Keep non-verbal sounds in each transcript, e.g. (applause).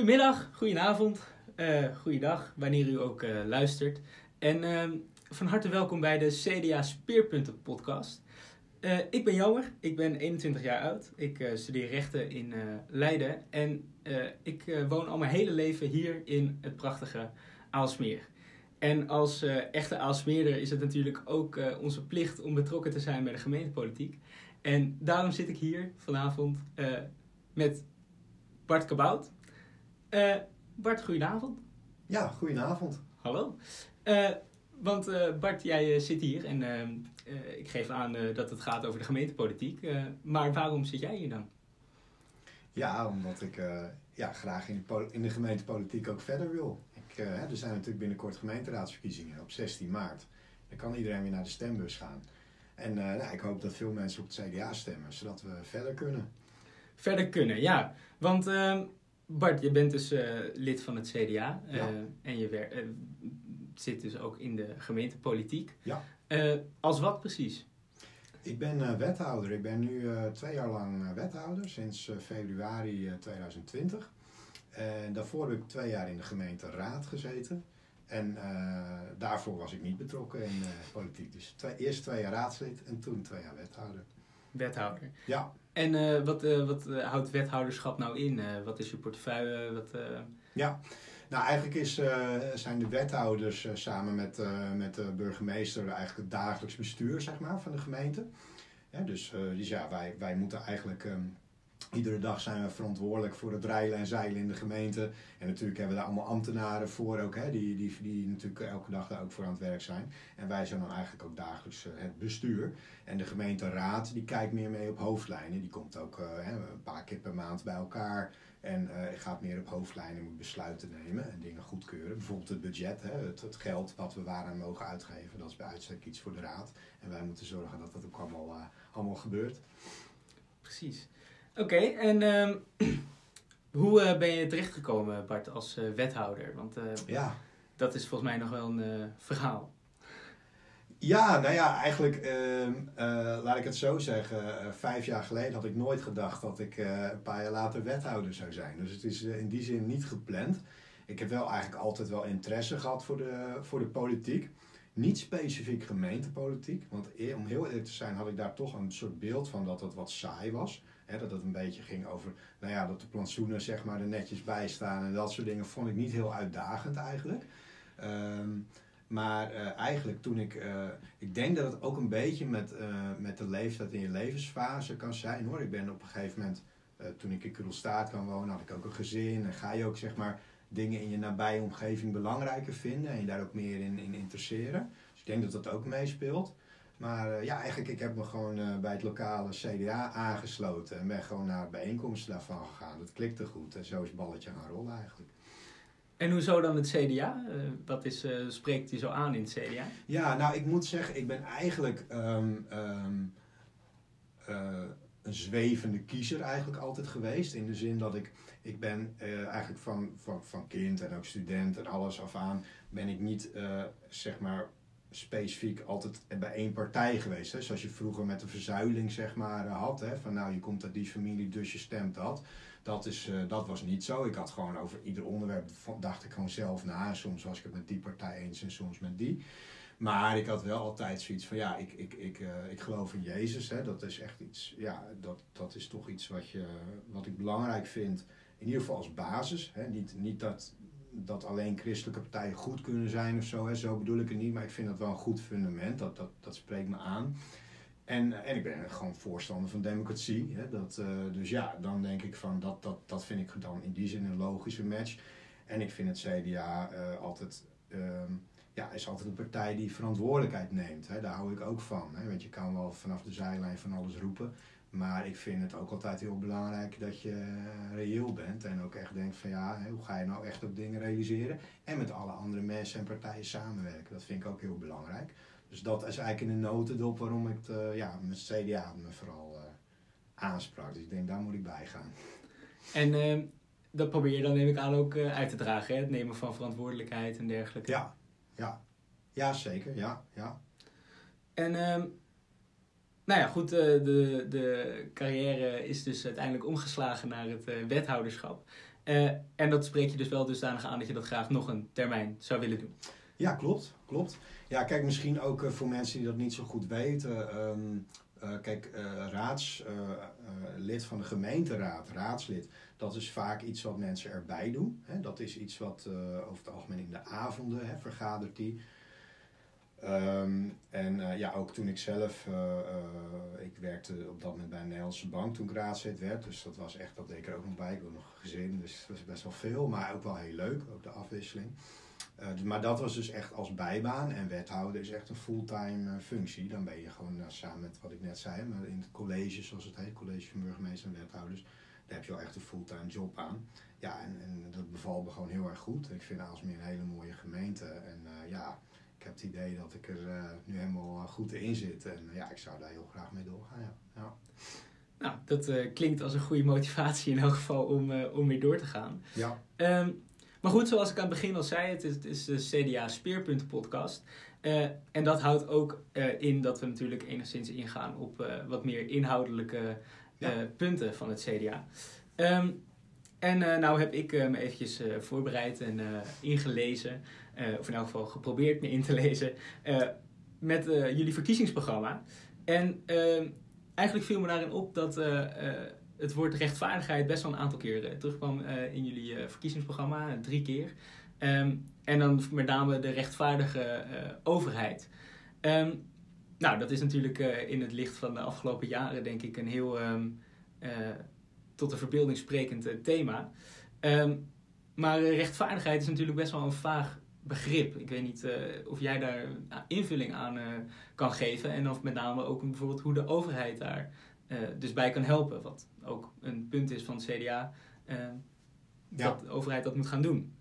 Goedemiddag, goedenavond, uh, goeiedag, wanneer u ook uh, luistert. En uh, van harte welkom bij de CDA Speerpunten podcast. Uh, ik ben Jammer, ik ben 21 jaar oud. Ik studeer rechten in Leiden en ik woon al mijn hele leven hier in het prachtige Aalsmeer. En als echte Aalsmeerder is het natuurlijk ook onze plicht om betrokken te zijn bij de gemeentepolitiek. En daarom zit ik hier vanavond met Bart Kabout. Uh, Bart, goedenavond. Ja, goedenavond. Hallo. Uh, want uh, Bart, jij zit hier en ik geef aan dat het gaat over de gemeentepolitiek. maar waarom zit jij hier dan? Ja, omdat ik ja, graag in de, in de, gemeentepolitiek ook verder wil. Ik, er zijn natuurlijk binnenkort gemeenteraadsverkiezingen op 16 maart. Dan kan iedereen weer naar de stembus gaan. En nou, ik hoop dat veel mensen op het CDA stemmen, zodat we verder kunnen. Verder kunnen, ja. Want ehm, Bart, je bent dus uh, lid van het CDA uh, en je uh, zit dus ook in de gemeentepolitiek. Ja. als wat precies? Ik ben wethouder. Ik ben nu twee jaar lang wethouder, sinds februari 2020. En daarvoor heb ik twee jaar in de gemeenteraad gezeten. En daarvoor was ik niet betrokken in politiek. Dus twee, eerst twee jaar raadslid en toen twee jaar wethouder. Wethouder. Ja. En uh, wat, uh, wat uh, houdt wethouderschap nou in? wat is je portefeuille? Wat, Ja, nou eigenlijk is, zijn de wethouders samen met, met de burgemeester eigenlijk het dagelijks bestuur zeg maar, van de gemeente. Dus, dus ja, wij, wij moeten eigenlijk um, Iedere dag zijn we verantwoordelijk voor het rijlen en zeilen in de gemeente. En natuurlijk hebben we daar allemaal ambtenaren voor ook, hè, die, die, die natuurlijk elke dag daar ook voor aan het werk zijn. En wij zijn dan eigenlijk ook dagelijks uh, het bestuur. En de gemeenteraad die kijkt meer mee op hoofdlijnen. Die komt ook uh, hè, een paar keer per maand bij elkaar. En uh, gaat meer op hoofdlijnen moet besluiten nemen en dingen goedkeuren. Bijvoorbeeld het budget, hè, het, het, geld wat we waaraan mogen uitgeven. Dat is bij uitstek iets voor de raad. En wij moeten zorgen dat dat ook allemaal, allemaal gebeurt. Precies. Oké, en um, (clears throat) hoe uh, ben je terechtgekomen, Bart, als uh, wethouder? Want uh, ja. dat is volgens mij nog wel een verhaal. Ja, nou ja, eigenlijk, ehm, laat ik het zo zeggen. vijf jaar geleden had ik nooit gedacht dat ik een paar jaar later wethouder zou zijn. Dus het is in die zin niet gepland. Ik heb wel eigenlijk altijd wel interesse gehad voor de, voor de politiek. Niet specifiek gemeentepolitiek, want om heel eerlijk te zijn had ik daar toch een soort beeld van dat het wat saai was dat het een beetje ging over, nou ja, dat de plantsoenen zeg maar er netjes bij staan en dat soort dingen vond ik niet heel uitdagend eigenlijk. Ehm, maar uh, eigenlijk toen ik, uh, ik denk dat het ook een beetje met, uh, met de leeftijd in je levensfase kan zijn hoor. Ik ben op een gegeven moment, toen ik in Kudelstaat kan wonen, had ik ook een gezin. En ga je ook zeg maar dingen in je nabije omgeving belangrijker vinden en je daar ook meer in, in interesseren. Dus ik denk dat dat ook meespeelt. Maar uh, ja, eigenlijk ik heb me gewoon uh, bij het lokale CDA aangesloten en ben gewoon naar bijeenkomsten daarvan gegaan. Dat klikte goed en zo is het balletje gaan rollen eigenlijk. En hoezo dan het CDA? Uh, wat is, spreekt je zo aan in het CDA? Ja, nou ik moet zeggen, ik ben eigenlijk um, um, een zwevende kiezer eigenlijk altijd geweest. In de zin dat ik, ik ben eigenlijk van, van, van kind en ook student en alles af aan, ben ik niet zeg maar specifiek altijd bij één partij geweest. Hè? Zoals je vroeger met de verzuiling zeg maar, eh, had. Hè? Van nou, je komt uit die familie, dus je stemt dat. Dat, is, uh, dat was niet zo. Ik had gewoon over ieder onderwerp, dacht ik gewoon zelf na. Soms was ik het met die partij eens en soms met die. Maar ik had wel altijd zoiets van, ja, ik, ik, ik, uh, ik geloof in Jezus. Hè? Dat is echt iets, ja, dat, dat is toch iets wat, je, wat ik belangrijk vind. In ieder geval als basis. Hè? Niet, niet dat, dat alleen christelijke partijen goed kunnen zijn of zo. Hè. Zo bedoel ik het niet, maar ik vind dat wel een goed fundament. Dat, dat, dat spreekt me aan. En, en ik ben gewoon voorstander van democratie. Hè. Dat, uh, dus ja, dan denk ik van dat, dat, dat vind ik dan in die zin een logische match. En ik vind het CDA eh, altijd, uh, ja, is altijd een partij die verantwoordelijkheid neemt. Hè. Daar hou ik ook van. Hè. Want je kan wel vanaf de zijlijn van alles roepen. Maar ik vind het ook altijd heel belangrijk dat je reëel bent en ook echt denkt van ja, hoe ga je nou echt op dingen realiseren? En met alle andere mensen en partijen samenwerken. Dat vind ik ook heel belangrijk. Dus dat is eigenlijk in de notendop waarom ik uh, ja, met CDA me vooral uh, aansprak. Dus ik denk, daar moet ik bij gaan. En uh, dat probeer je dan neem ik aan ook eh, uit te dragen, hè? het nemen van verantwoordelijkheid en dergelijke. Ja, ja. Ja, zeker. Ja, ja. En ehm, nou ja, goed, eh, de, de carrière is dus uiteindelijk omgeslagen naar het eh, wethouderschap. en dat spreek je dus wel dusdanig aan dat je dat graag nog een termijn zou willen doen. Ja, klopt. klopt. Ja, kijk, misschien ook voor mensen die dat niet zo goed weten. Ehm, kijk, raadslid van de gemeenteraad, raadslid, dat is vaak iets wat mensen erbij doen. Hè. Dat is iets wat over het algemeen in de avonden hè, vergadert die. Ehm, en uh, ja, ook toen ik zelf, uh, ik werkte op dat moment bij een Nederlandse bank toen ik raadslid werd. Dus dat was echt, dat deed ik er ook nog bij. Ik had nog gezin, dus dat was best wel veel, maar ook wel heel leuk, ook de afwisseling. Maar dat was dus echt als bijbaan en wethouder is echt een fulltime functie. Dan ben je gewoon samen met wat ik net zei, maar in het college zoals het heet, college van burgemeester en wethouders, daar heb je wel echt een fulltime job aan. Ja, en, en dat bevalt me gewoon heel erg goed. Ik vind Aalsmeer een hele mooie gemeente en ja ik heb het idee dat ik er uh, nu helemaal eh, goed in zit. En uh, ja, ik zou daar heel graag mee doorgaan. Ja. ja. Nou, dat klinkt als een goede motivatie in elk geval om, om weer door te gaan. Ja. Um, maar goed, zoals ik aan het begin al zei, het is, het is de CDA Speerpunten podcast. en dat houdt ook in dat we natuurlijk enigszins ingaan op wat meer inhoudelijke ja. punten van het CDA. Um, en uh, nou heb ik uh, me eventjes voorbereid en ingelezen, of in elk geval geprobeerd me in te lezen, met jullie verkiezingsprogramma. En ehm, eigenlijk viel me daarin op dat het woord rechtvaardigheid best wel een aantal keer terugkwam in jullie verkiezingsprogramma, drie keer. Um, en dan met name de rechtvaardige overheid. Um, nou, dat is natuurlijk in het licht van de afgelopen jaren denk ik een heel tot de verbeelding sprekend eh, thema. Ehm, maar rechtvaardigheid is natuurlijk best wel een vaag begrip. Ik weet niet uh, of jij daar invulling aan uh, kan geven. En of met name ook bijvoorbeeld hoe de overheid daar uh, dus bij kan helpen. Wat ook een punt is van het CDA. Ja. Dat de overheid dat moet gaan doen.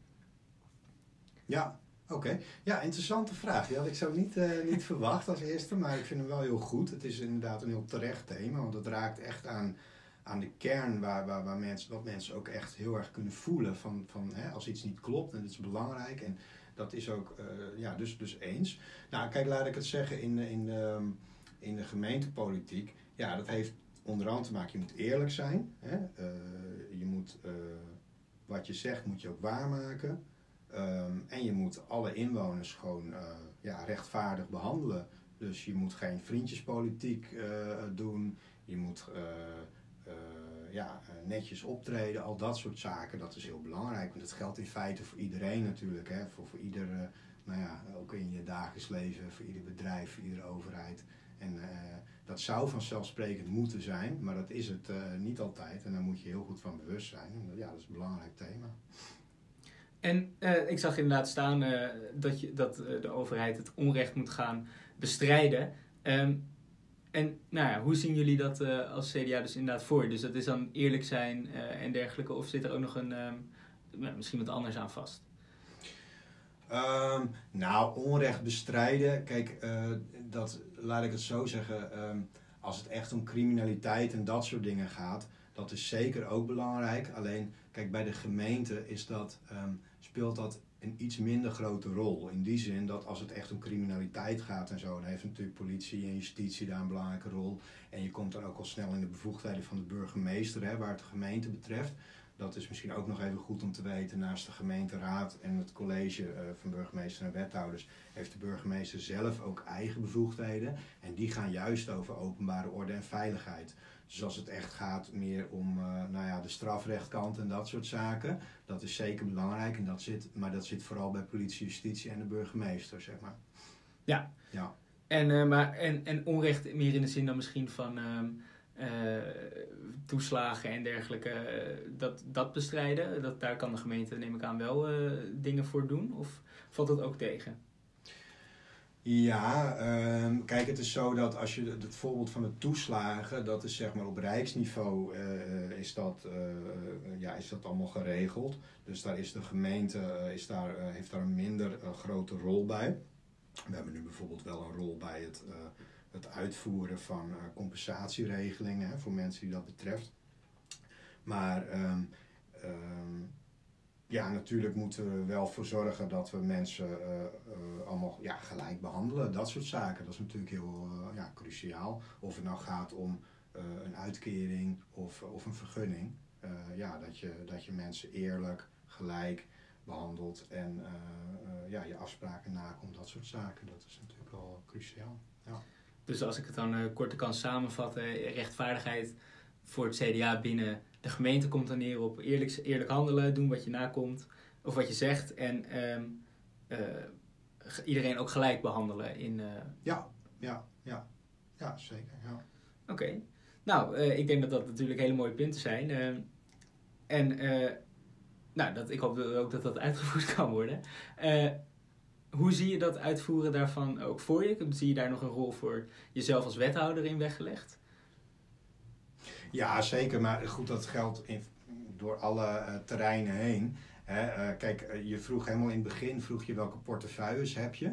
Ja, oké. Ja, interessante vraag. Die had ik zo niet, niet verwacht als eerste. Maar ik vind hem wel heel goed. Het is inderdaad een heel terecht thema. Want het raakt echt aan aan de kern waar, waar, waar mensen, wat mensen ook echt heel erg kunnen voelen van, van hè, als iets niet klopt en het is belangrijk. En dat is ook, uh, ja, dus, dus eens. Nou, kijk, laat ik het zeggen, in, in, um, in de gemeentepolitiek, ja, dat heeft onder andere te maken, je moet eerlijk zijn. Hè? Uh, je moet, wat je zegt, moet je ook waarmaken. Um, en je moet alle inwoners gewoon ja, rechtvaardig behandelen. Dus je moet geen vriendjespolitiek doen. Je moet uh, ja, eh, netjes optreden, al dat soort zaken, dat is heel belangrijk. Want dat geldt in feite voor iedereen natuurlijk. Hè? Voor, voor ieder, nou ja, ook in je dagelijks leven, voor ieder bedrijf, voor iedere overheid. En dat zou vanzelfsprekend moeten zijn, maar dat is het niet altijd. En daar moet je heel goed van bewust zijn. Ja, dat is een belangrijk thema. En ik zag inderdaad staan dat, je, dat de overheid het onrecht moet gaan bestrijden. Um, en nou ja, hoe zien jullie dat als CDA dus inderdaad voor? Dus dat is dan eerlijk zijn en dergelijke, of zit er ook nog een, um, misschien wat anders aan vast? Um, nou, onrecht bestrijden, kijk, dat, laat ik het zo zeggen, als het echt om criminaliteit en dat soort dingen gaat, dat is zeker ook belangrijk. Alleen, kijk, bij de gemeente is dat, speelt dat een iets minder grote rol. In die zin dat als het echt om criminaliteit gaat en zo, dan heeft natuurlijk politie en justitie daar een belangrijke rol. En je komt dan ook al snel in de bevoegdheden van de burgemeester, hè, waar het de gemeente betreft. Dat is misschien ook nog even goed om te weten. Naast de gemeenteraad en het college uh, van burgemeester en wethouders heeft de burgemeester zelf ook eigen bevoegdheden. En die gaan juist over openbare orde en veiligheid. Dus als het echt gaat meer om uh, nou ja, de strafrechtkant en dat soort zaken, dat is zeker belangrijk. En dat zit, maar dat zit vooral bij politie, justitie en de burgemeester, zeg maar. Ja. ja. En, uh, maar, en, en onrecht meer in de zin dan misschien van uh, toeslagen en dergelijke, dat, dat bestrijden. Dat, daar kan de gemeente, neem ik aan, wel dingen voor doen? Of valt dat ook tegen? Ja, um, kijk, het is zo dat als je het voorbeeld van de toeslagen, dat is zeg maar op rijksniveau uh, is, dat, uh, ja, is dat allemaal geregeld. Dus daar is de gemeente is daar, heeft daar een minder grote rol bij. We hebben nu bijvoorbeeld wel een rol bij het, het uitvoeren van compensatieregelingen hè, voor mensen die dat betreft. Maar um, ja, natuurlijk moeten we wel voor zorgen dat we mensen uh, uh, allemaal ja, gelijk behandelen. Dat soort zaken, dat is natuurlijk heel uh, ja, cruciaal. Of het nou gaat om een uitkering of, of een vergunning. eh, ja, dat, je, dat je mensen eerlijk, gelijk behandelt en ja, je afspraken nakomt, dat soort zaken. Dat is natuurlijk wel cruciaal. Ja. Dus als ik het dan kort kan samenvatten, rechtvaardigheid voor het CDA binnen de gemeente komt dan neer op eerlijk, eerlijk handelen, doen wat je nakomt of wat je zegt en ehm, iedereen ook gelijk behandelen in... Ja, ja, ja. Ja, zeker. Ja. Oké. Nou, uh, ik denk dat dat natuurlijk hele mooie punten zijn. Uh, en nou, dat, ik hoop ook dat dat (laughs) uitgevoerd kan worden. hoe zie je dat uitvoeren daarvan ook voor je? Zie je daar nog een rol voor jezelf als wethouder in weggelegd? Ja, zeker. Maar goed, dat geldt in, door alle terreinen heen. Hè? kijk, je vroeg helemaal in het begin vroeg je welke portefeuilles heb je.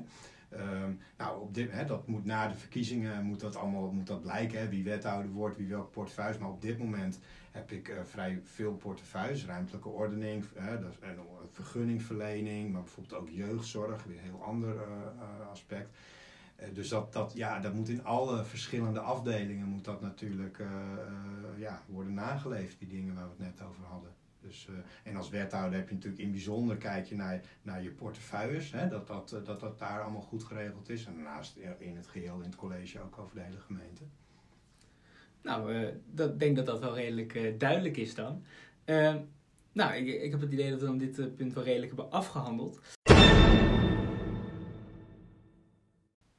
Ehm, nou, op dit, hè, dat moet na de verkiezingen moet dat allemaal moet dat blijken, wie wethouder wordt, wie welke portefeuille. Maar op dit moment heb ik vrij veel portefeuilles, ruimtelijke ordening, hè, dat vergunningverlening, maar bijvoorbeeld ook jeugdzorg, weer een heel ander aspect. Dus dat, dat, ja, dat moet in alle verschillende afdelingen moet dat natuurlijk ja, worden nageleefd, die dingen waar we het net over hadden. Dus, en als wethouder heb je natuurlijk in bijzonder kijk je naar, naar je portefeuilles, hè, dat, dat, eh, dat dat daar allemaal goed geregeld is. En daarnaast in het geheel in het college ook over de hele gemeente. Nou, ik dat, denk dat dat wel redelijk duidelijk is dan. nou, ik, ik heb het idee dat we dan dit punt wel redelijk hebben afgehandeld.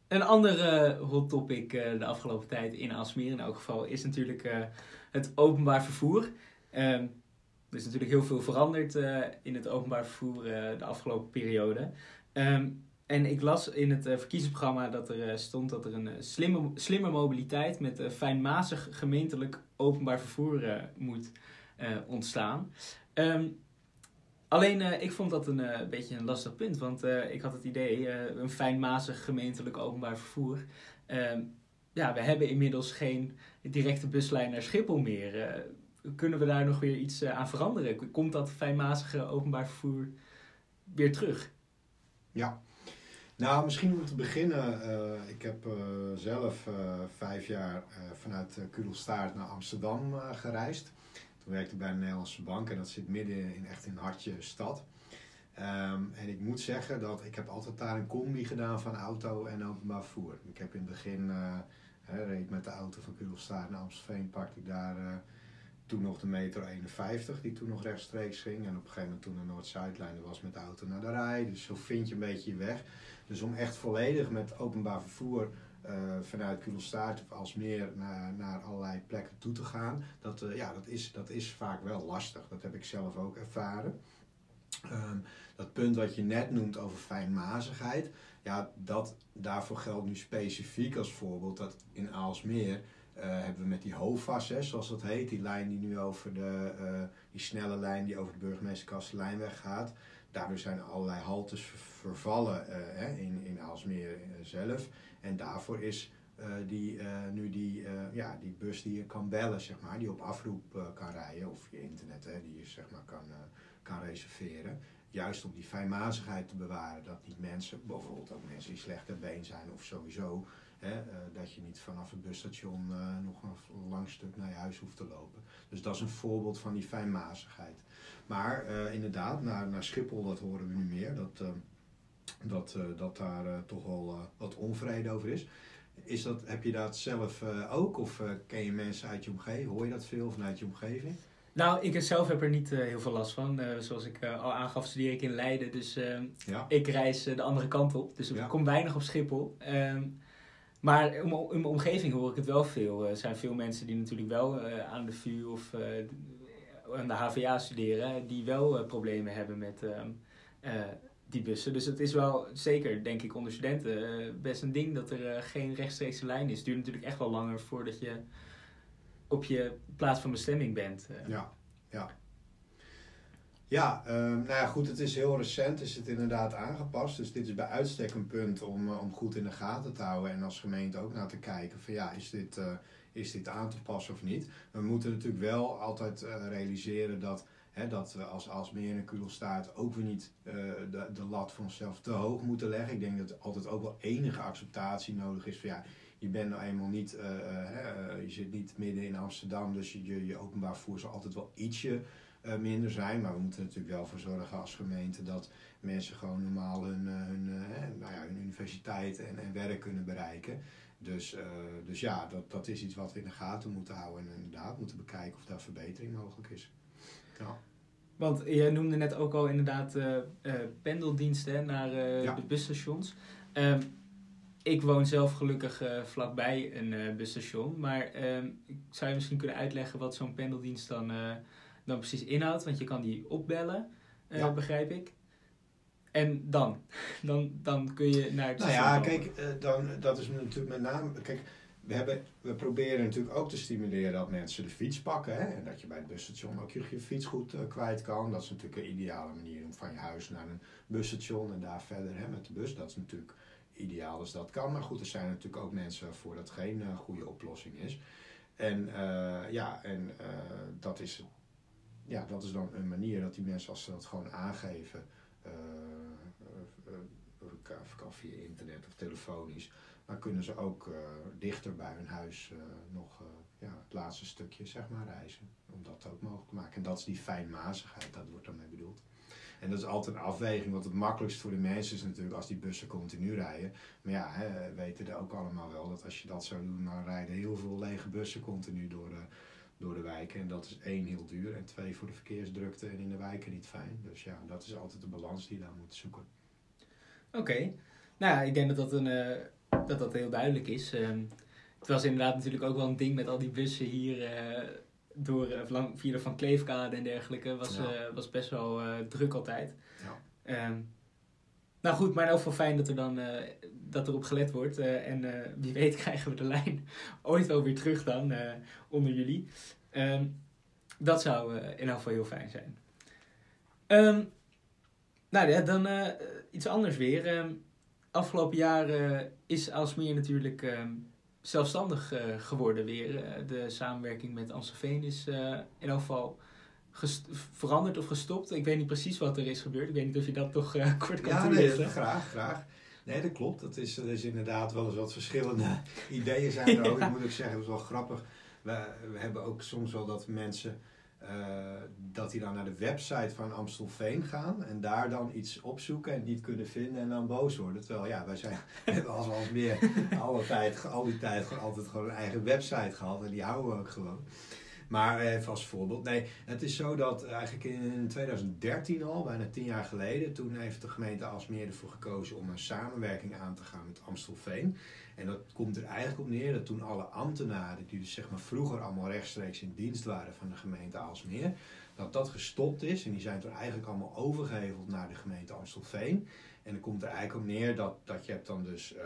Een andere hot topic de afgelopen tijd in Alsmeer in elk geval is natuurlijk het openbaar vervoer. Ehm, er is natuurlijk heel veel veranderd uh, in het openbaar vervoer de afgelopen periode. Um, en ik las in het verkiezingsprogramma dat er stond dat er een slimme, slimme mobiliteit met fijnmazig gemeentelijk openbaar vervoer moet ontstaan. Um, alleen ik vond dat een beetje een lastig punt, want ik had het idee, een fijnmazig gemeentelijk openbaar vervoer. Um, ja, we hebben inmiddels geen directe buslijn naar Schiphol meer kunnen we daar nog weer iets eh, aan veranderen? Komt dat fijnmazige openbaar vervoer weer terug? Ja. Nou, misschien om te beginnen. Ik heb zelf vijf jaar vanuit Kudelstaart naar Amsterdam gereisd. Werkte bij een Nederlandse bank en dat zit midden in echt in het hartje stad. Um, en ik moet zeggen dat ik heb altijd daar een combi gedaan van auto en openbaar vervoer. Ik heb in het begin, reed met de auto van Kudelstaart naar Amstelveen, pakte ik daar toen nog de metro 51, die toen nog rechtstreeks ging. En op een gegeven moment toen de Noord-Zuidlijn was met de auto naar de rij. Dus zo vind je een beetje je weg. Dus om echt volledig met openbaar vervoer vanuit Kudelstaart of Alsmeer naar, naar allerlei plekken toe te gaan, dat, uh, ja, dat, is, dat is vaak wel lastig. Dat heb ik zelf ook ervaren. Um, dat punt wat je net noemt over fijnmazigheid, ja, dat, daarvoor geldt nu specifiek als voorbeeld dat in Aalsmeer uh, hebben we met die HOVAS, hè, zoals dat heet, die lijn die nu over de, die snelle lijn die over de burgemeester Kastelijnweg gaat. Daardoor zijn allerlei haltes vervallen hè, in, in Aalsmeer zelf. En daarvoor is die, nu die, ja, die bus die je kan bellen, zeg maar, die op afroep kan rijden, of je internet, hè, die je zeg maar kan, kan reserveren. Juist om die fijnmazigheid te bewaren, dat niet mensen, bijvoorbeeld ook mensen die slechter been zijn of sowieso Hè, uh, dat je niet vanaf het busstation uh, nog een lang stuk naar je huis hoeft te lopen. Dus dat is een voorbeeld van die fijnmazigheid. Maar uh, inderdaad, naar, naar Schiphol, dat horen we nu meer, dat, dat, dat daar toch wel wat onvrede over is. is dat, heb je dat zelf ook? Of ken je mensen uit je omgeving? Hoor je dat veel vanuit je omgeving? Nou, ik zelf heb er niet uh, heel veel last van. Uh, zoals ik uh, al aangaf, studeer ik in Leiden. Dus ja. ik reis de andere kant op. Dus ik ja. kom weinig op Schiphol. Ehm, maar in mijn omgeving hoor ik het wel veel. Er zijn veel mensen die natuurlijk wel uh, aan de VU of uh, aan de HVA studeren, die wel problemen hebben met ehm, die bussen. Dus het is wel zeker, denk ik, onder studenten best een ding dat er geen rechtstreekse lijn is. Het duurt natuurlijk echt wel langer voordat je op je plaats van bestemming bent. Ja, ja. Ja, um, nou ja, goed, het is heel recent, is het inderdaad aangepast. Dus dit is bij uitstek een punt om, uh, om goed in de gaten te houden en als gemeente ook naar te kijken van ja, is dit, uh, is dit aan te passen of niet. We moeten natuurlijk wel altijd uh, realiseren dat, hè, dat we als, meer in een kudelstaat ook weer niet de, de lat voor onszelf te hoog moeten leggen. Ik denk dat er altijd ook wel enige acceptatie nodig is van ja, je bent nou eenmaal niet, je zit niet midden in Amsterdam, dus je, je openbaar vervoer zal altijd wel ietsje minder zijn. Maar we moeten er natuurlijk wel voor zorgen als gemeente dat mensen gewoon normaal hun, hun, nou ja, hun universiteit en, en werk kunnen bereiken. Dus, dus ja, dat, dat is iets wat we in de gaten moeten houden en inderdaad moeten bekijken of daar verbetering mogelijk is. Ja. Want je noemde net ook al inderdaad uh, pendeldiensten naar uh, de busstations. Um, ik woon zelf gelukkig vlakbij een busstation. Maar um, zou je misschien kunnen uitleggen wat zo'n pendeldienst dan, dan precies inhoudt? Want je kan die opbellen, ja. begrijp ik. En dan? (laughs) dan? Dan kun je naar het Nou ja, kijk, dan, dat is natuurlijk met name... Kijk, we, hebben, we proberen natuurlijk ook te stimuleren dat mensen de fiets pakken. Hè? En dat je bij het busstation ook je, je fiets goed uh, kwijt kan. Dat is natuurlijk een ideale manier om van je huis naar een busstation en daar verder hè, met de bus. Dat is natuurlijk ideaal als dat kan. Maar goed, er zijn natuurlijk ook mensen waarvoor dat geen uh, goede oplossing is. En uh, ja, en dat, is, ja, dat is dan een manier dat die mensen als ze dat gewoon aangeven, kan via internet of telefonisch maar kunnen ze ook uh, dichter bij hun huis uh, nog uh, ja, het laatste stukje zeg maar, reizen. Om dat ook mogelijk te maken. En dat is die fijnmazigheid, dat wordt daarmee bedoeld. En dat is altijd een afweging, want het makkelijkst voor de mensen is natuurlijk als die bussen continu rijden. Maar ja, hè, weten er ook allemaal wel dat als je dat zou doen, dan rijden heel veel lege bussen continu door door de wijken. En dat is één, heel duur. En twee, voor de verkeersdrukte en in de wijken niet fijn. Dus ja, dat is altijd de balans die je dan moet zoeken. Oké. Nou ja, ik denk dat dat een dat dat heel duidelijk is. Um, het was inderdaad natuurlijk ook wel een ding met al die bussen hier uh, door uh, via de Van Kleefkade en dergelijke. Was, ja. was best wel druk altijd. Ja. Um, nou goed, maar in ieder geval fijn dat er dan dat erop gelet wordt. en wie weet (laughs) krijgen we de lijn ooit wel weer terug dan onder jullie. Um, dat zou in ieder geval heel fijn zijn. nou ja, dan iets anders weer afgelopen jaren is Aalsmeer natuurlijk ehm, zelfstandig uh, geworden weer. Uh, de samenwerking met Amstelveen is uh, in ieder geval veranderd of gestopt. Ik weet niet precies wat er is gebeurd. Ik weet niet of je dat toch (laughs) kort kan ja. Nee, graag, graag. Nee, dat klopt. Dat is, er is inderdaad wel eens wat verschillende (laughs) ideeën zijn er (laughs) ook. Ik moet ook zeggen, dat is wel grappig. We, we hebben ook soms wel dat mensen uh, dat die dan naar de website van Amstelveen gaan en daar dan iets opzoeken en niet kunnen vinden en dan boos worden. Terwijl ja, wij zijn, hebben als, als meer alle tijd, al die tijd gewoon altijd gewoon een eigen website gehad en die houden we ook gewoon. Maar even als voorbeeld. Nee, het is zo dat eigenlijk in 2013 al, bijna tien jaar geleden, toen heeft de gemeente Alsmeer ervoor gekozen om een samenwerking aan te gaan met Amstelveen. En dat komt er eigenlijk op neer dat toen alle ambtenaren, die dus zeg maar vroeger allemaal rechtstreeks in dienst waren van de gemeente Alsmeer, dat dat gestopt is. En die zijn toen eigenlijk allemaal overgeheveld naar de gemeente Amstelveen. En dan komt er eigenlijk op neer dat, dat je hebt dan dus uh,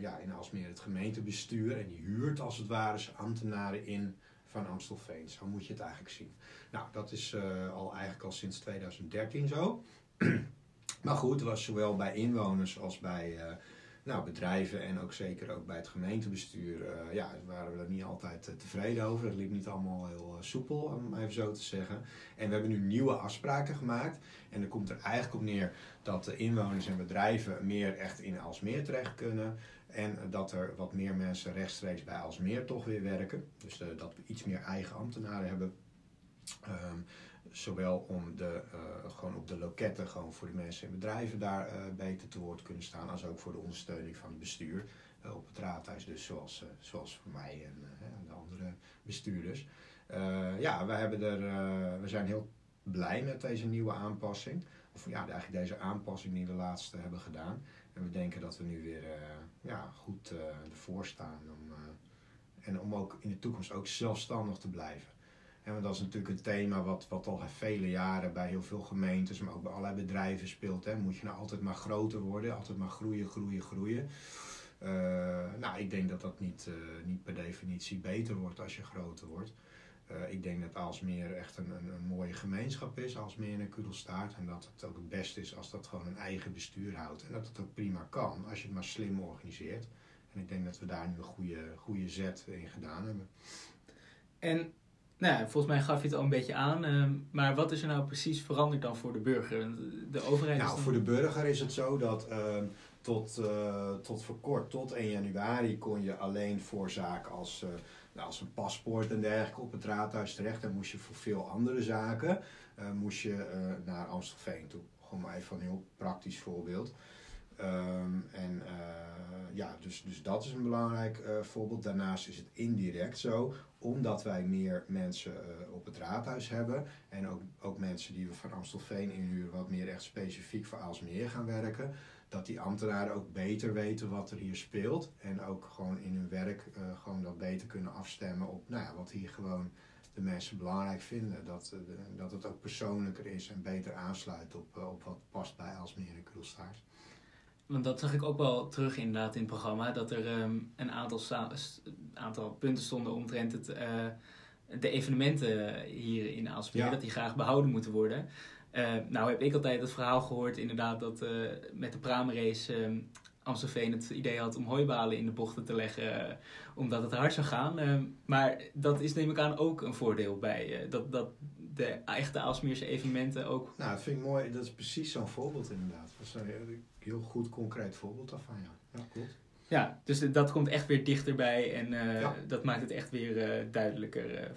ja, in Alsmeer het gemeentebestuur en die huurt als het ware ambtenaren in van Amstelveen. Zo moet je het eigenlijk zien. Nou, dat is uh, al eigenlijk al sinds 2013 zo. (clears throat) maar goed, het was zowel bij inwoners als bij uh, nou, bedrijven en ook zeker ook bij het gemeentebestuur. Uh, ja, waren we er niet altijd tevreden over. Het liep niet allemaal heel soepel, om even zo te zeggen. En we hebben nu nieuwe afspraken gemaakt. En dan komt er eigenlijk op neer dat de inwoners en bedrijven meer echt in Alsmeer terecht kunnen. En dat er wat meer mensen rechtstreeks bij Alsmeer toch weer werken. Dus uh, dat we iets meer eigen ambtenaren hebben. Um, zowel om de, uh, gewoon op de loketten gewoon voor de mensen en bedrijven daar uh, beter te woord kunnen staan. Als ook voor de ondersteuning van het bestuur op het raadhuis. Dus zoals, zoals voor mij en de andere bestuurders. ja, we, hebben er, we zijn heel blij met deze nieuwe aanpassing. Of ja, eigenlijk deze aanpassing die we laatst hebben gedaan. En we denken dat we nu weer ja, goed uh, ervoor staan. Om, uh, en om ook in de toekomst ook zelfstandig te blijven. En want dat is natuurlijk een thema wat, wat al vele jaren bij heel veel gemeentes, maar ook bij allerlei bedrijven speelt. Hè. Moet je nou altijd maar groter worden, altijd maar groeien, groeien, groeien. Nou, ik denk dat dat niet, niet per definitie beter wordt als je groter wordt. Ik denk dat Aalsmeer echt een, een, een, mooie gemeenschap is, Aalsmeer en Kudelstaart. En dat het ook het beste is als dat gewoon een eigen bestuur houdt. En dat het ook prima kan, als je het maar slim organiseert. En ik denk dat we daar nu een goede, goede zet in gedaan hebben. En nou ja, volgens mij gaf je het al een beetje aan. Uh, maar wat is er nou precies veranderd dan voor de burger? De overheid nou, voor de burger is het zo dat uh, tot, eh, tot voor kort, tot 1 januari, kon je alleen voor zaken als, uh, nou, als een paspoort en dergelijke op het raadhuis terecht. En moest je voor veel andere zaken uh, moest je naar Amstelveen toe. Gewoon maar even een heel praktisch voorbeeld. Um, en ja, dus, dus dat is een belangrijk voorbeeld. Daarnaast is het indirect zo, omdat wij meer mensen op het raadhuis hebben en ook, ook mensen die we van Amstelveen inhuren, wat meer echt specifiek voor Aalsmeer gaan werken, dat die ambtenaren ook beter weten wat er hier speelt. En ook gewoon in hun werk uh, gewoon dat beter kunnen afstemmen op nou ja, wat hier gewoon de mensen belangrijk vinden. Dat, uh, dat het ook persoonlijker is en beter aansluit op, uh, op wat past bij Alsmeer en. Want dat zag ik ook wel terug inderdaad in het programma. Dat er um, een aantal, aantal punten stonden omtrent het, de evenementen hier in Aalsmeer. Ja. Dat die graag behouden moeten worden. Uh, nou heb ik altijd het verhaal gehoord inderdaad dat uh, met de pramerace uh, Amstelveen het idee had om hooibalen in de bochten te leggen omdat het hard zou gaan. maar dat is neem ik aan ook een voordeel bij dat, dat de echte Aalsmeerse evenementen ook... Nou, dat vind ik mooi. Dat is precies zo'n voorbeeld inderdaad. Dat is een heel goed concreet voorbeeld daarvan, ja. Ja, klopt. Ja, dus dat komt echt weer dichterbij en ja. dat maakt het echt weer duidelijker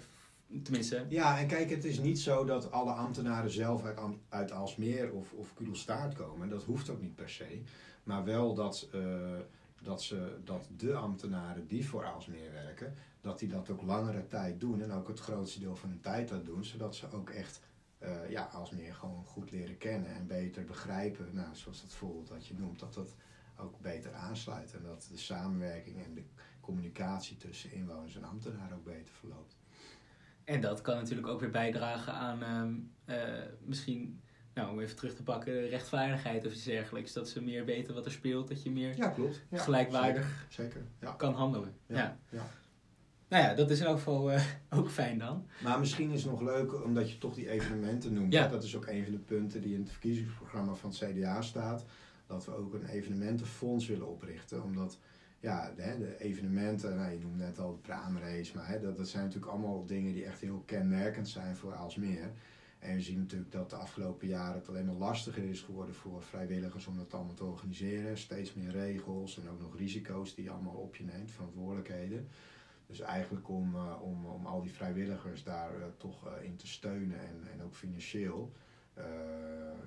Tenminste. Ja, en kijk, het is niet zo dat alle ambtenaren zelf uit, uit Alsmeer of, of Kudelstaart komen. Dat hoeft ook niet per se. Maar wel dat, uh, dat, ze, dat de ambtenaren die voor Alsmeer werken, dat die dat ook langere tijd doen. En ook het grootste deel van hun tijd dat doen. Zodat ze ook echt uh, ja, Alsmeer gewoon goed leren kennen en beter begrijpen. Nou, zoals dat voorbeeld dat je noemt, dat dat ook beter aansluit. En dat de samenwerking en de communicatie tussen inwoners en ambtenaren ook beter verloopt. En dat kan natuurlijk ook weer bijdragen aan um, uh, misschien, nou om even terug te pakken, rechtvaardigheid of iets dergelijks. Dat ze meer weten wat er speelt, dat je meer ja, klopt. Ja, gelijkwaardig zeker, zeker. Ja. kan handelen. Ja. Ja. Nou ja, dat is in elk geval uh, (laughs) ook fijn dan. Maar misschien is het nog leuk, omdat je toch die evenementen noemt. Ja. Dat is ook een van de punten die in het verkiezingsprogramma van het CDA staat. Dat we ook een evenementenfonds willen oprichten. Omdat ja, de, de, evenementen, nou, je noemde net al de praamrace, maar hè, dat, dat zijn natuurlijk allemaal dingen die echt heel kenmerkend zijn voor Aalsmeer. En we zien natuurlijk dat de afgelopen jaren het alleen maar lastiger is geworden voor vrijwilligers om dat allemaal te organiseren. Steeds meer regels en ook nog risico's die je allemaal op je neemt, verantwoordelijkheden. Dus eigenlijk om, uh, om, om al die vrijwilligers daar uh, toch uh, in te steunen en, en ook financieel,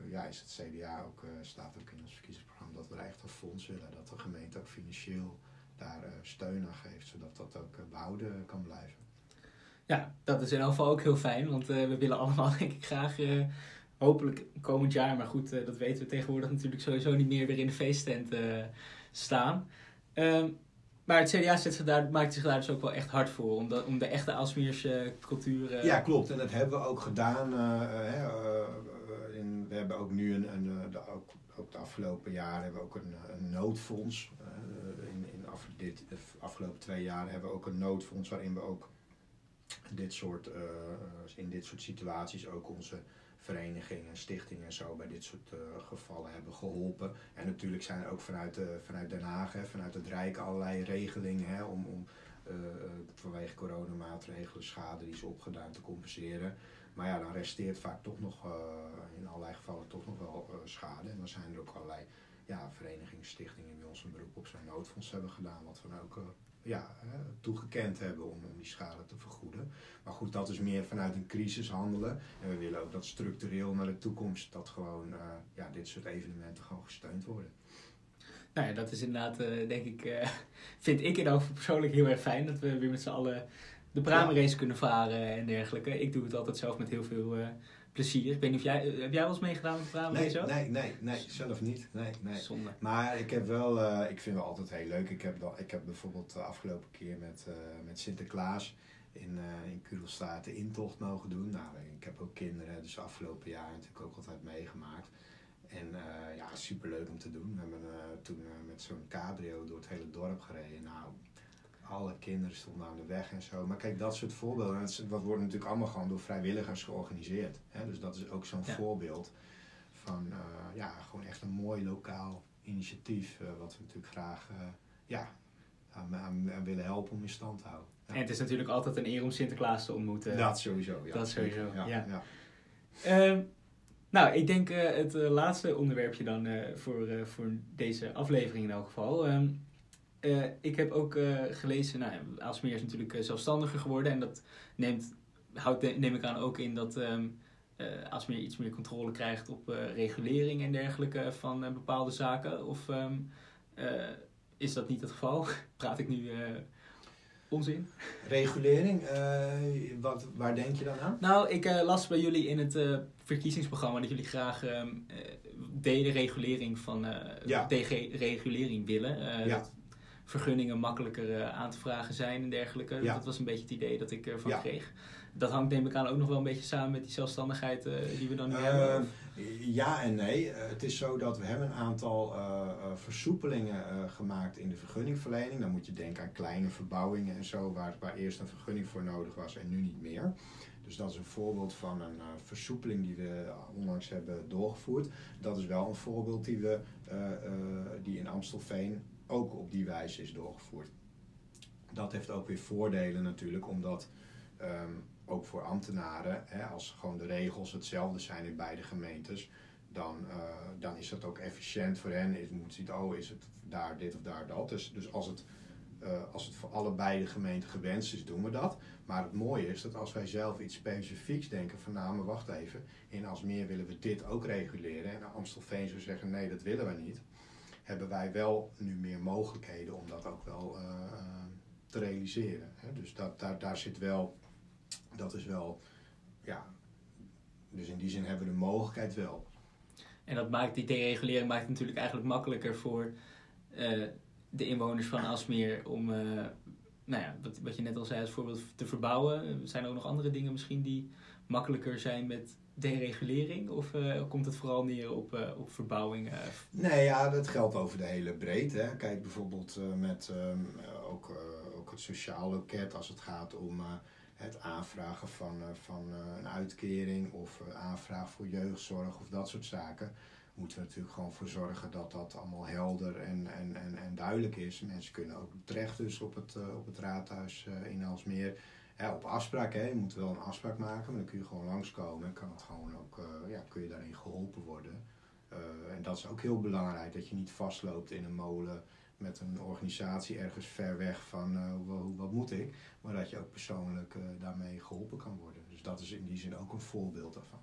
ja, is het CDA ook, staat ook in ons verkiezingsprogramma dat fonds willen. Dat de gemeente ook financieel daar uh, steun aan geeft, zodat dat ook uh, behouden kan blijven. Ja, dat is in elk geval ook heel fijn, want uh, we willen allemaal (laughs) denk ik graag, hopelijk komend jaar, maar goed, dat weten we tegenwoordig natuurlijk sowieso niet meer weer in de feesttent staan. Um, maar het CDA zet zich daar, maakt zich daar dus ook wel echt hard voor, om de, om de echte Aalsmeerse cultuur... Ja, klopt. En dat hebben we ook gedaan. in, we hebben ook nu een, een de, ook, de afgelopen jaren hebben we ook een, noodfonds dit, de afgelopen twee jaar hebben we ook een noodfonds waarin we ook dit soort, uh, in dit soort situaties ook onze verenigingen, stichtingen en zo bij dit soort gevallen hebben geholpen. En natuurlijk zijn er ook vanuit, vanuit Den Haag, hè, vanuit het Rijk allerlei regelingen hè, om, om vanwege coronamaatregelen schade die is opgedaan te compenseren. Maar ja, dan resteert vaak toch nog in allerlei gevallen toch nog wel schade. En dan zijn er ook allerlei ja, verenigingen, stichtingen bij ons een beroep op zo'n noodfonds hebben gedaan, wat we ook uh, ja, toegekend hebben om, om die schade te vergoeden. Maar goed, dat is meer vanuit een crisis handelen. En we willen ook dat structureel naar de toekomst dat gewoon ja, dit soort evenementen gewoon gesteund worden. Nou ja, dat is inderdaad, denk ik, (laughs) vind ik in over persoonlijk heel erg fijn dat we weer met z'n allen de Bramenrace ja. kunnen varen en dergelijke. Ik doe het altijd zelf met heel veel plezier. Ik weet niet of jij, heb jij wel eens meegedaan met Brabant nee, nee, nee, nee, zelf niet. Nee, nee. Zonde. Maar ik heb wel, uh, ik vind wel altijd heel leuk. Ik heb, ik heb bijvoorbeeld de afgelopen keer met, uh, met Sinterklaas in, uh, in Kudelstaat de intocht mogen doen. Nou, ik heb ook kinderen, dus afgelopen jaar natuurlijk ook altijd meegemaakt. En ja, superleuk om te doen. We hebben toen met zo'n cabrio door het hele dorp gereden. Nou, alle kinderen stonden aan de weg en zo. Maar kijk, dat soort voorbeelden, dat, wordt natuurlijk allemaal gewoon door vrijwilligers georganiseerd. Hè? Dus dat is ook zo'n voorbeeld van uh, ja, gewoon echt een mooi lokaal initiatief. Uh, wat we natuurlijk graag uh, ja, aan, aan, aan, willen helpen om in stand te houden. Ja. En het is natuurlijk altijd een eer om Sinterklaas te ontmoeten. Dat sowieso, ja. Dat sowieso, ja. ja. Ehm, Nou, ik denk het laatste onderwerpje dan voor, voor deze aflevering in elk geval. Um, ik heb ook gelezen, nou, Aalsmeer is natuurlijk zelfstandiger geworden en dat neemt, houdt neem ik aan ook in dat um, Aalsmeer iets meer controle krijgt op regulering en dergelijke van bepaalde zaken. Of um, is dat niet het geval? (laughs) Praat ik nu onzin. Regulering, wat, waar denk je dan aan? Nou, ik las bij jullie in het verkiezingsprogramma dat jullie graag uh, deregulering van ja. deregulering willen. Ja. Dat vergunningen makkelijker aan te vragen zijn en dergelijke. Ja. Dat was een beetje het idee dat ik ervan kreeg. Dat hangt neem ik aan ook nog wel een beetje samen met die zelfstandigheid die we dan nu hebben. Ja en nee. het is zo dat we hebben een aantal versoepelingen gemaakt in de vergunningverlening. Dan moet je denken aan kleine verbouwingen en zo, waar, waar eerst een vergunning voor nodig was en nu niet meer. Dus dat is een voorbeeld van een uh, versoepeling die we onlangs hebben doorgevoerd. Dat is wel een voorbeeld die, we, uh, uh, die in Amstelveen ook op die wijze is doorgevoerd. Dat heeft ook weer voordelen natuurlijk, omdat um, ook voor ambtenaren, hè, als gewoon de regels hetzelfde zijn in beide gemeentes, dan, dan is dat ook efficiënt voor hen. Je moet zien, oh, is het daar dit of daar dat. Dus, dus als het uh, als het voor allebei de gemeenten gewenst is, doen we dat. Maar het mooie is dat als wij zelf iets specifieks denken van nou, maar wacht even, in Alsmeer willen we dit ook reguleren en Amstelveen zou zeggen nee, dat willen we niet, hebben wij wel nu meer mogelijkheden om dat ook wel uh, te realiseren. Hè? Dus dat, daar, daar zit wel, dat is wel, ja, dus in die zin hebben we de mogelijkheid wel. En dat maakt die deregulering maakt het natuurlijk eigenlijk makkelijker voor uh, de inwoners van Asmeer om, nou ja, wat, wat je net al zei als voorbeeld, te verbouwen. Zijn er ook nog andere dingen misschien die makkelijker zijn met deregulering? Of uh, komt het vooral neer op, uh, op verbouwing? Nee, ja, dat geldt over de hele breedte. Hè. Kijk bijvoorbeeld met um, ook, ook het sociaal loket als het gaat om het aanvragen van, van een uitkering of aanvraag voor jeugdzorg of dat soort zaken moeten we natuurlijk gewoon voor zorgen dat dat allemaal helder en, en, en, en duidelijk is. Mensen kunnen ook terecht dus op het, op het raadhuis in Alsmeer. Ja, op afspraak, hè. je moet wel een afspraak maken, maar dan kun je gewoon langskomen en kan, het gewoon ook, uh, ja, kun je daarin geholpen worden. en dat is ook heel belangrijk, dat je niet vastloopt in een molen met een organisatie ergens ver weg van wat moet ik, maar dat je ook persoonlijk daarmee geholpen kan worden. Dus dat is in die zin ook een voorbeeld daarvan.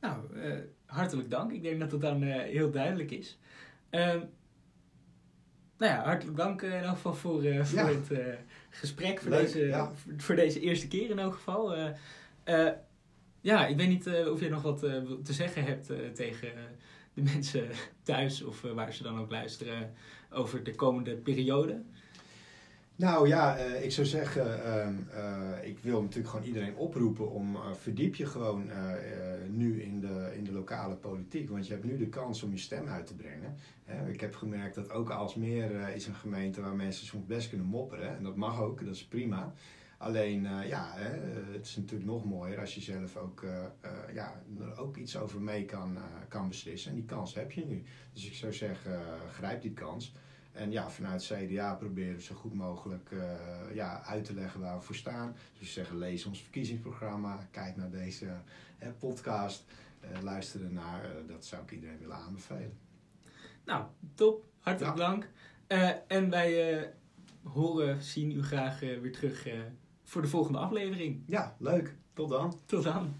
Nou, uh, hartelijk dank. Ik denk dat het dan uh, heel duidelijk is. Nou ja, hartelijk dank uh, in elk geval voor, voor ja. het gesprek, voor, Leuk, deze, ja. voor deze eerste keer in elk geval. ja, ik weet niet of je nog wat te zeggen hebt tegen de mensen (laughs) thuis of waar ze dan ook luisteren over de komende periode. Nou ja, ik zou zeggen, uh, ik wil natuurlijk gewoon iedereen oproepen om verdiep je gewoon nu in de lokale politiek. Want je hebt nu de kans om je stem uit te brengen. ik heb gemerkt dat ook Alsmeer is een gemeente waar mensen soms best kunnen mopperen. En dat mag ook, dat is prima. Alleen, ja, het is natuurlijk nog mooier als je zelf ook, ja, er ook iets over mee kan, kan beslissen. En die kans heb je nu. Dus ik zou zeggen, grijp die kans. En ja, vanuit CDA proberen we zo goed mogelijk ja, uit te leggen waar we voor staan. Dus zeggen, lees ons verkiezingsprogramma, kijk naar deze podcast, uh, luister ernaar. dat zou ik iedereen willen aanbevelen. Nou, top. Hartelijk ja. dank. en wij horen, zien u graag weer terug voor de volgende aflevering. Ja, leuk. Tot dan. Tot dan.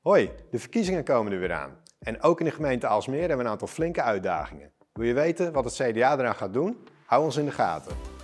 Hoi, de verkiezingen komen er weer aan. En ook in de gemeente Alsmeer hebben we een aantal flinke uitdagingen. Wil je weten wat het CDA eraan gaat doen? Hou ons in de gaten.